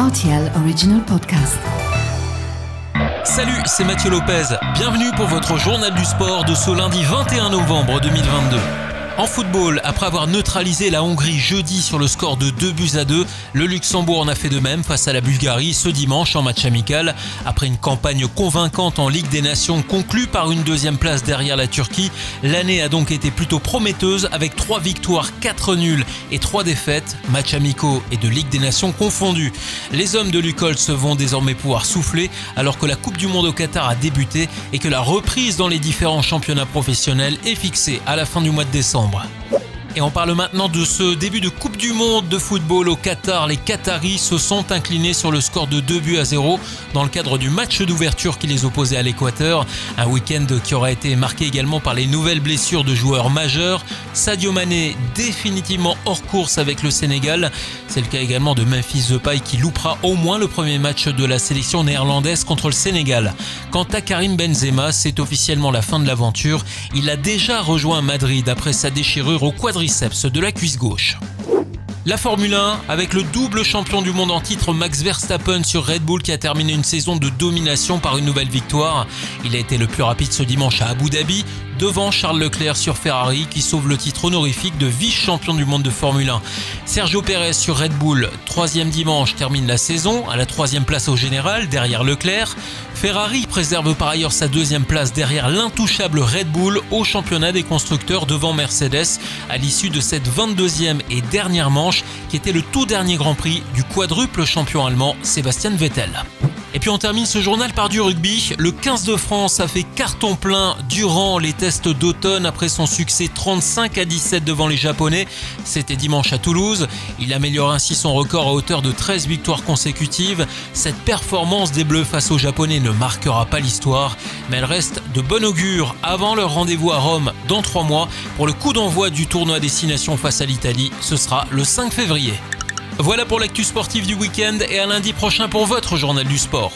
RTL Original Podcast. Salut, c'est Mathieu Lopez. Bienvenue pour votre journal du sport de ce lundi 21 novembre 2022. En football, après avoir neutralisé la Hongrie jeudi sur le score de 2 buts à 2, le Luxembourg en a fait de même face à la Bulgarie ce dimanche en match amical. Après une campagne convaincante en Ligue des Nations conclue par une deuxième place derrière la Turquie, l'année a donc été plutôt prometteuse avec 3 victoires, 4 nuls et 3 défaites, matchs amicaux et de Ligue des Nations confondus. Les hommes de Lukolc vont désormais pouvoir souffler alors que la Coupe du Monde au Qatar a débuté et que la reprise dans les différents championnats professionnels est fixée à la fin du mois de décembre. 고. Et on parle maintenant de ce début de Coupe du Monde de football au Qatar. Les Qataris se sont inclinés sur le score de 2 buts à 0 dans le cadre du match d'ouverture qui les opposait à l'Équateur. Un week-end qui aura été marqué également par les nouvelles blessures de joueurs majeurs. Sadio Mané définitivement hors course avec le Sénégal. C'est le cas également de Memphis Depay qui loupera au moins le premier match de la sélection néerlandaise contre le Sénégal. Quant à Karim Benzema, c'est officiellement la fin de l'aventure. Il a déjà rejoint Madrid après sa déchirure au de la cuisse gauche. La Formule 1 avec le double champion du monde en titre Max Verstappen sur Red Bull qui a terminé une saison de domination par une nouvelle victoire. Il a été le plus rapide ce dimanche à Abu Dhabi devant Charles Leclerc sur Ferrari qui sauve le titre honorifique de vice-champion du monde de Formule 1. Sergio Perez sur Red Bull, troisième dimanche, termine la saison à la troisième place au général derrière Leclerc. Ferrari préserve par ailleurs sa deuxième place derrière l'intouchable Red Bull au championnat des constructeurs devant Mercedes à l'issue de cette 22e et dernière manche qui était le tout dernier Grand Prix du quadruple champion allemand Sébastien Vettel. Et puis on termine ce journal par du rugby. Le 15 de France a fait carton plein durant les tests d'automne après son succès 35 à 17 devant les Japonais. C'était dimanche à Toulouse. Il améliore ainsi son record à hauteur de 13 victoires consécutives. Cette performance des Bleus face aux Japonais ne marquera pas l'histoire, mais elle reste de bon augure avant leur rendez-vous à Rome dans 3 mois pour le coup d'envoi du tournoi destination face à l'Italie. Ce sera le 5 février. Voilà pour l'actu sportive du week-end et à lundi prochain pour votre journal du sport.